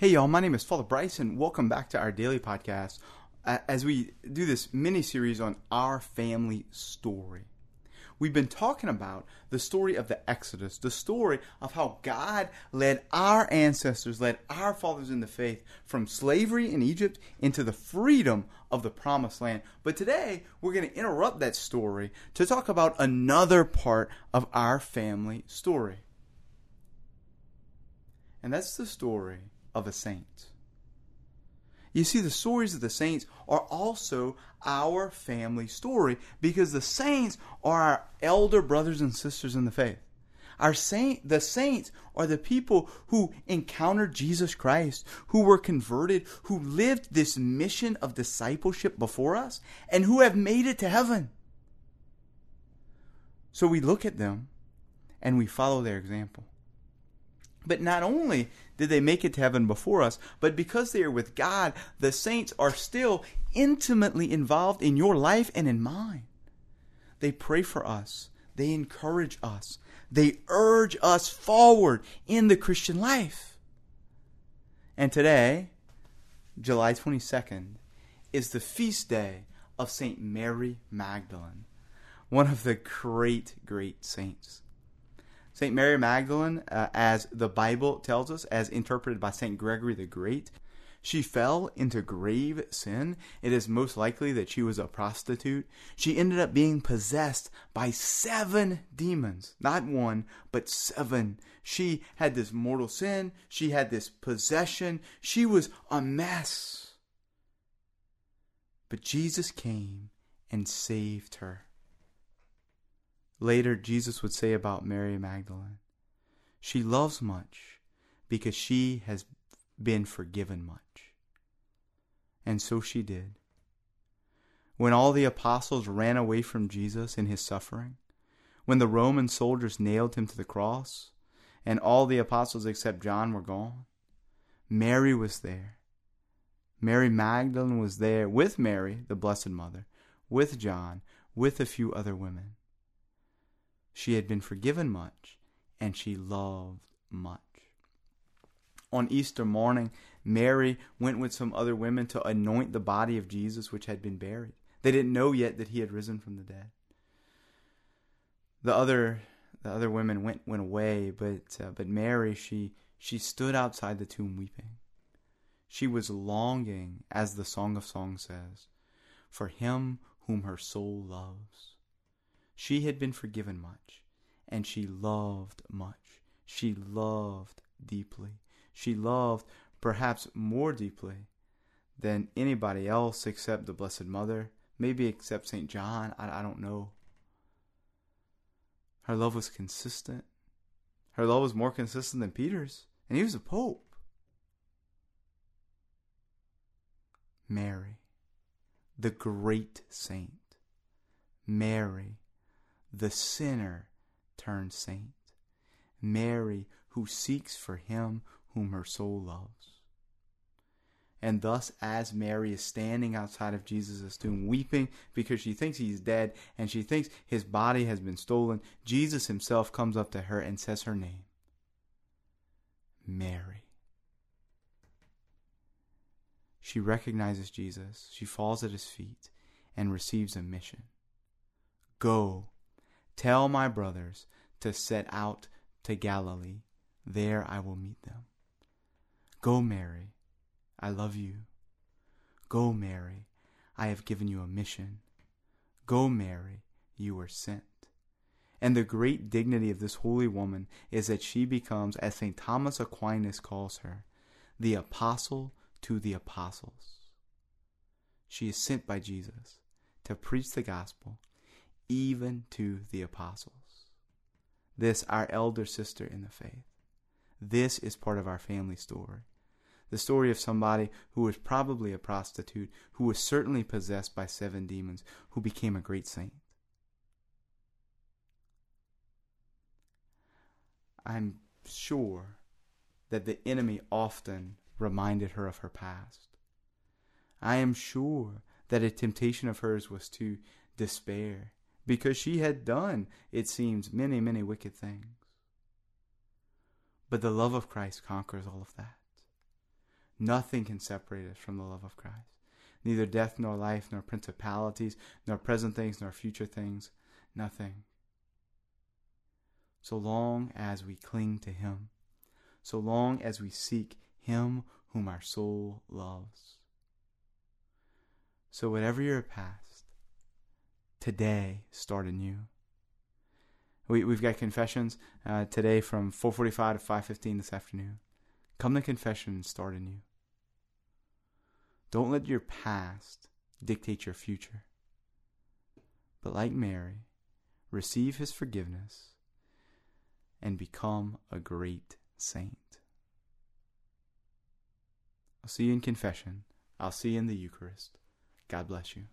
Hey, y'all, my name is Father Bryce, and welcome back to our daily podcast uh, as we do this mini series on our family story. We've been talking about the story of the Exodus, the story of how God led our ancestors, led our fathers in the faith from slavery in Egypt into the freedom of the promised land. But today, we're going to interrupt that story to talk about another part of our family story. And that's the story of a saint. You see, the stories of the saints are also our family story because the saints are our elder brothers and sisters in the faith. Our saint, the saints are the people who encountered Jesus Christ, who were converted, who lived this mission of discipleship before us, and who have made it to heaven. So we look at them and we follow their example. But not only did they make it to heaven before us, but because they are with God, the saints are still intimately involved in your life and in mine. They pray for us, they encourage us, they urge us forward in the Christian life. And today, July 22nd, is the feast day of St. Mary Magdalene, one of the great, great saints. St. Mary Magdalene, uh, as the Bible tells us, as interpreted by St. Gregory the Great, she fell into grave sin. It is most likely that she was a prostitute. She ended up being possessed by seven demons. Not one, but seven. She had this mortal sin. She had this possession. She was a mess. But Jesus came and saved her. Later, Jesus would say about Mary Magdalene, She loves much because she has been forgiven much. And so she did. When all the apostles ran away from Jesus in his suffering, when the Roman soldiers nailed him to the cross, and all the apostles except John were gone, Mary was there. Mary Magdalene was there with Mary, the Blessed Mother, with John, with a few other women. She had been forgiven much, and she loved much. On Easter morning, Mary went with some other women to anoint the body of Jesus, which had been buried. They didn't know yet that he had risen from the dead. The other, the other women went went away, but uh, but Mary, she she stood outside the tomb weeping. She was longing, as the Song of Songs says, for him whom her soul loves. She had been forgiven much, and she loved much. She loved deeply. She loved perhaps more deeply than anybody else except the Blessed Mother, maybe except St. John. I, I don't know. Her love was consistent. Her love was more consistent than Peter's, and he was a pope. Mary, the great saint. Mary, the sinner turned saint. Mary, who seeks for him whom her soul loves. And thus, as Mary is standing outside of Jesus' tomb, weeping because she thinks he's dead and she thinks his body has been stolen, Jesus himself comes up to her and says her name Mary. She recognizes Jesus, she falls at his feet, and receives a mission Go Tell my brothers to set out to Galilee. There I will meet them. Go, Mary. I love you. Go, Mary. I have given you a mission. Go, Mary. You were sent. And the great dignity of this holy woman is that she becomes, as St. Thomas Aquinas calls her, the apostle to the apostles. She is sent by Jesus to preach the gospel even to the apostles. This, our elder sister in the faith. This is part of our family story. The story of somebody who was probably a prostitute, who was certainly possessed by seven demons, who became a great saint. I'm sure that the enemy often reminded her of her past. I am sure that a temptation of hers was to despair because she had done, it seems, many, many wicked things. But the love of Christ conquers all of that. Nothing can separate us from the love of Christ. Neither death nor life, nor principalities, nor present things, nor future things. Nothing. So long as we cling to Him, so long as we seek Him whom our soul loves. So, whatever your past, today start anew. We, we've got confessions uh, today from 4:45 to 5:15 this afternoon. Come to confession and start anew. Don't let your past dictate your future. But like Mary, receive his forgiveness and become a great saint. I'll see you in confession. I'll see you in the Eucharist. God bless you.